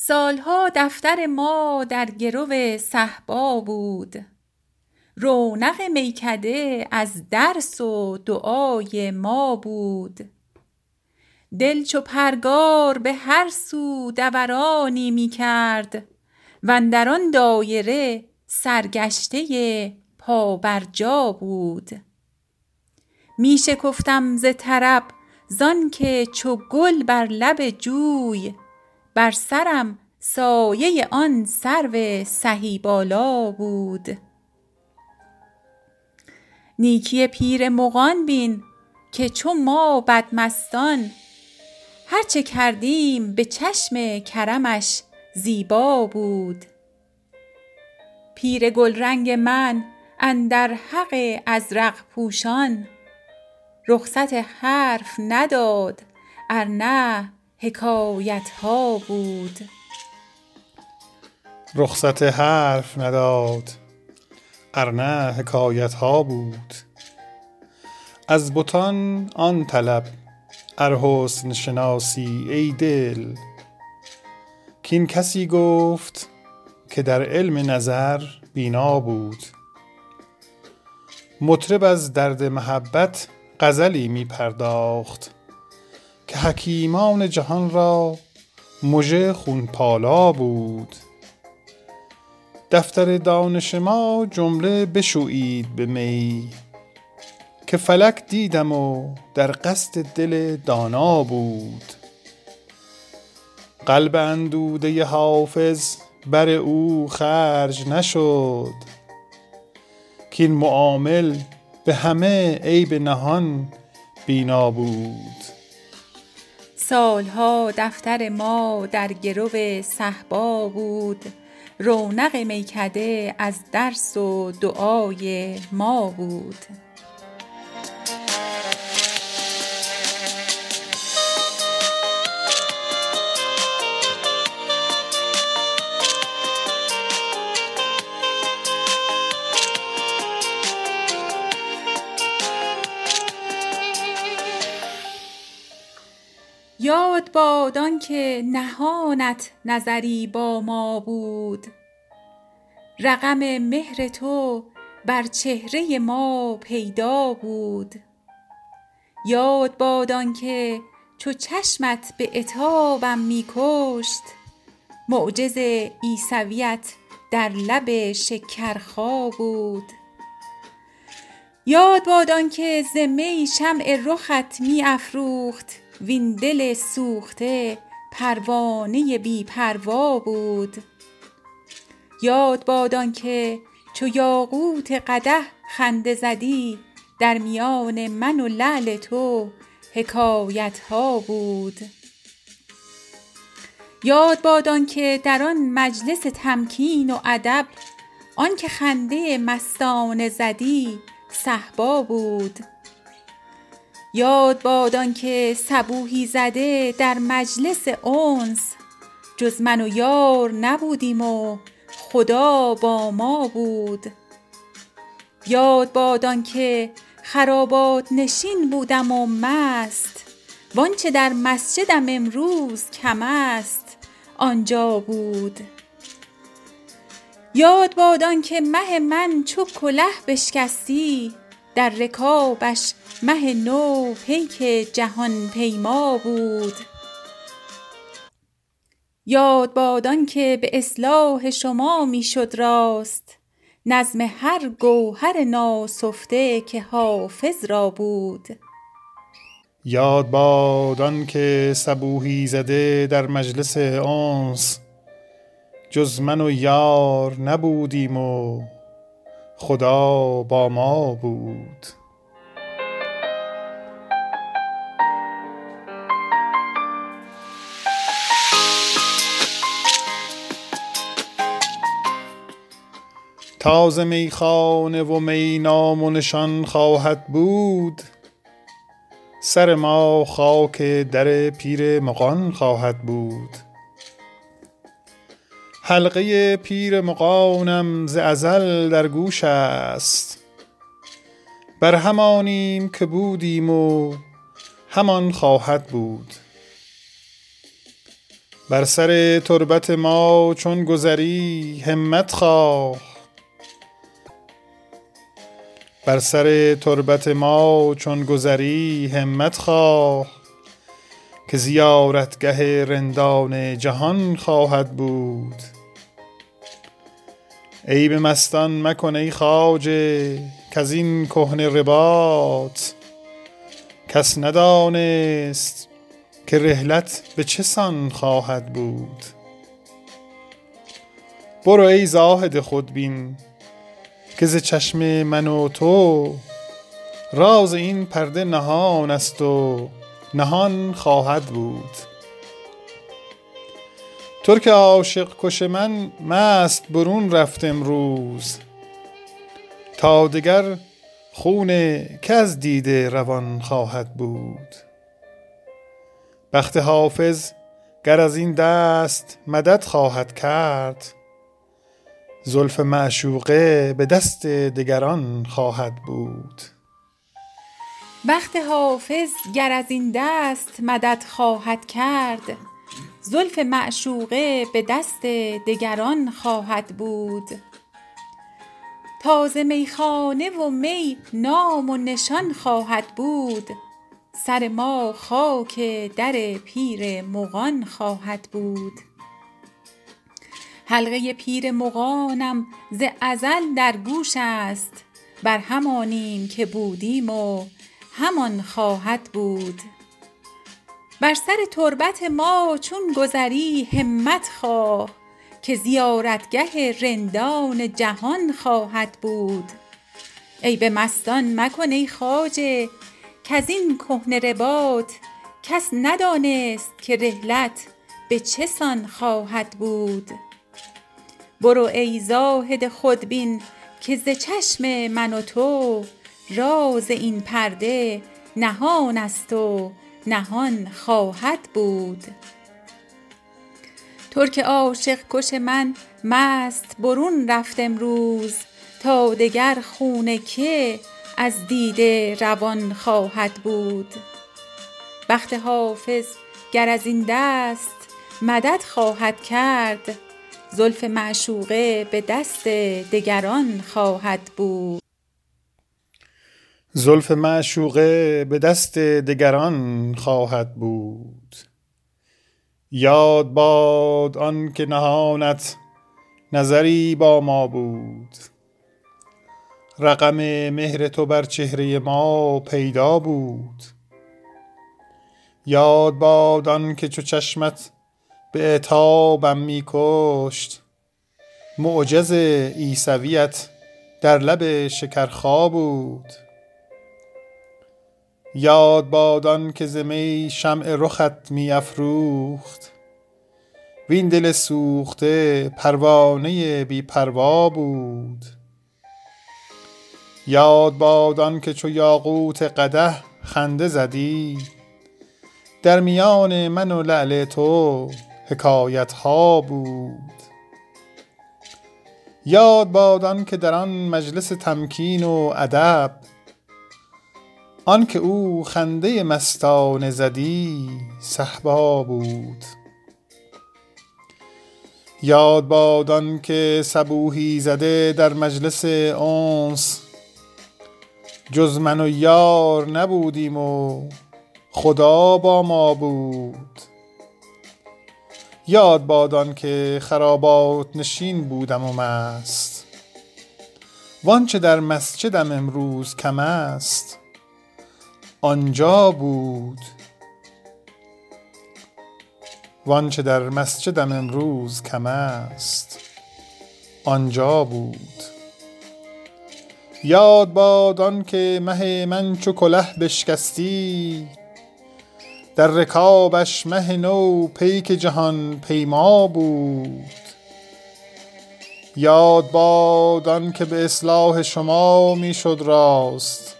سالها دفتر ما در گرو صهبا بود. رونق میکده از درس و دعای ما بود. دل چو پرگار به هر سو دورانی می کرد وندر آن دایره سرگشته پابرجا بود. می شکفتم ز طرب زانکه چو گل بر لب جوی بر سرم سایه آن سرو سهی بالا بود. نیکی پیر مغان بین که چو ما بدمستان هر چه کردیم به چشم کرمش زیبا بود. پیر گلرنگ من اندر حق ازرق پوشان رخصت حرف نداد ارنه حکایت ها بود. رخصت حرف نداد ارنه حکایت ها بود. از بتان آن طلب ار حسن شناسی ای دل. کاین کسی گفت که در علم نظر بینا بود. مطرب از درد محبت غزلی می پرداخت که حکیمان جهان را مژه خون پالا بود. دفتر دانش ما جمله بشویید به می که فلک دیدم و در قصد دل دانا بود. قلب اندوده حافظ بر او خرج نشد. کاین مؤامل به همه عیب نهان بینا بود. سالها دفتر ما در گرو صهبا بود. رونق میکده از درس و دعای ما بود. یاد باد آنکه نهانت نظری با ما بود. رقم مهر تو بر چهره ما پیدا بود. یاد باد آنکه چو چشمت به عتابم می کشت معجز عیسویت در لب شکرخا بود. یاد باد آنکه ز می شمع رخت می افروخت وین دل سوخته پروانه بی پروا بود. یاد باد آنکه چو یاقوت قدح خنده زدی در میان من و لعل تو حکایت ها بود. یاد باد آنکه در آن مجلس تمکین و ادب آنکه خنده مستانه زدی صهبا بود. یاد باد آنکه صبوحی زده در مجلس انس. جز من و یار نبودیم و خدا با ما بود. یاد باد آنکه خرابات نشین بودم و مست. وآنچه در مسجدم امروز کم است آنجا بود. یاد باد آنکه مه من چو کله بشکستی در رکابش مه نو پیک جهان پیما بود. یاد باد آنکه به اصلاح شما می شد راست. نظم هر گوهر ناسفته که حافظ را بود. یاد باد آنکه صبوحی زده در مجلس انس جز من و یار نبودیم و خدا با ما بود. تا ز میخانه و می نام و نشان خواهد بود. سر ما خاک در پیر مغان خواهد بود. حلقه پیر مغانم ز ازل در گوش است. بر همانیم که بودیم و همان خواهد بود. بر سر تربت ما چون گذری همت خواه. بر سر تربت ما چون گذری همت خواه. که زیارتگه رندان جهان خواهد بود. ای به مستان مکن ای خواجه کز این کهنه رباط. کس ندانست که رحلت به چه سان خواهد بود. برو ای زاهد خودبین که ز چشم من و تو راز این پرده نهان است و نهان خواهد بود. ترک عاشق کش من مست برون رفت امروز تا دگر خون که از دیده روان خواهد بود. بخت حافظ گر از این دست مدد خواهد کرد زلف معشوقه به دست دگران خواهد بود. بخت حافظ گر از این دست مدد خواهد کرد زلف معشوقه به دست دگران خواهد بود. تا ز میخانه و می نام و نشان خواهد بود. سر ما خاک در پیر مغان خواهد بود. حلقه پیر مغانم ز ازل در گوش است. بر همانیم که بودیم و همان خواهد بود. بر سر تربت ما چون گذری همت خواه که زیارتگه رندان جهان خواهد بود. ای به مستان مکن ای خواجه کز این کهنه رباط کس ندانست که رحلت به چه سان خواهد بود. برو ای زاهد خودبین که ز چشم من و تو راز این پرده نهان است و نهان خواهد بود. ترک عاشق کش من مست برون رفت امروز تا دگر خون که از دیده روان خواهد بود. بخت حافظ گر از این دست مدد خواهد کرد زلف معشوقه به دست دگران خواهد بود. زلف معشوقه به دست دگران خواهد بود. یاد باد آن که نهانت نظری با ما بود. رقم مهر تو بر چهره ما پیدا بود. یاد باد آن که چو چشمت به عتابم می کشت. معجز عیسویت در لب شکرخا بود. یاد باد آن که ز می شمع رخت می افروخت. وین دل سوخته پروانه بی پروا بود. یاد باد آن که چو یاقوت قدح خنده زدی. در میان من و لعل تو حکایت ها بود. یاد باد آن که در آن مجلس تمکین و ادب آن که او خنده مستانه زدی صهبا بود. یاد باد که صبوحی زده در مجلس انس. جز من و یار نبودیم و خدا با ما بود. یاد باد که خرابات نشین بودم و مست. وآنچه در مسجدم امروز کم است. آنجا بود. وآنچه در مسجدم امروز کم است آنجا بود. یاد باد آن که مه من چو کله بشکستی در رکابش مه نو پیک جهان پیما بود. یاد باد آن که به اصلاح شما می شد راست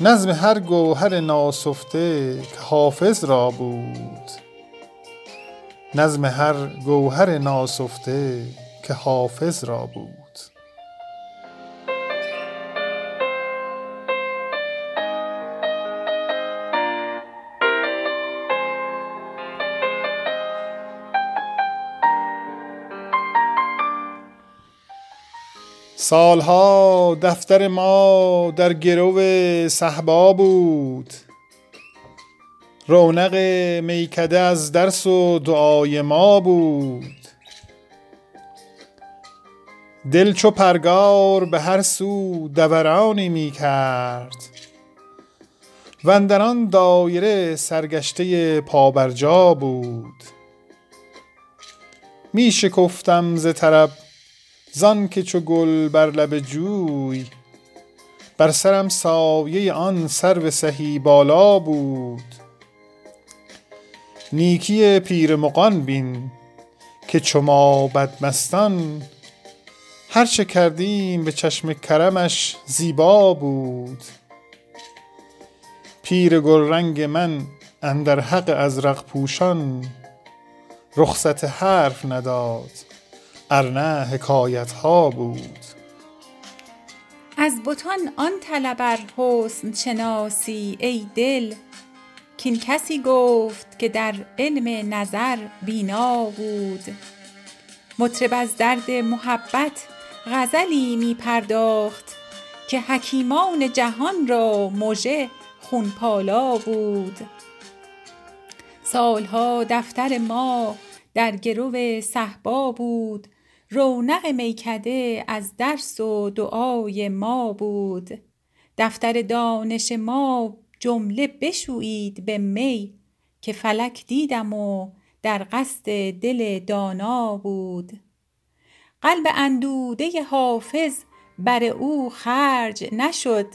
نظم هر گوهر ناسفته که حافظ را بود. نظم هر گوهر ناسفته که حافظ را بود. سالها دفتر ما در گرو صحبا بود. رونق میکده از درس و دعای ما بود. دل چو پرگار به هر سو دورانی می کرد. و دایره سرگشته پابرجا بود. می شکفتم ز طرب زان که چو گل بر لب جوی بر سرم سایه آن سرو سهی بالا بود. نیکی پیر مغان بین که چو ما بدمستان هر چه کردیم به چشم کرمش زیبا بود. پیر گلرنگ من اندر حق ازرق پوشان رخصت حرف نداد. ارنه حکایت ها بود. از بتان آن طلب حسن شناسی ای دل کین کسی گفت که در علم نظر بینا بود. مطرب از درد محبت غزلی می پرداخت که حکیمان جهان را مژه خونپالا بود. سالها دفتر ما در گرو صهبا بود. رونق میکده از درس و دعای ما بود. دفتر دانش ما جمله بشویید به می که فلک دیدم و در قصد دل دانا بود. قلب اندوده حافظ بر او خرج نشد.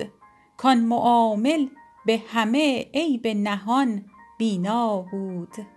کان معامل به همه عیب نهان بینا بود.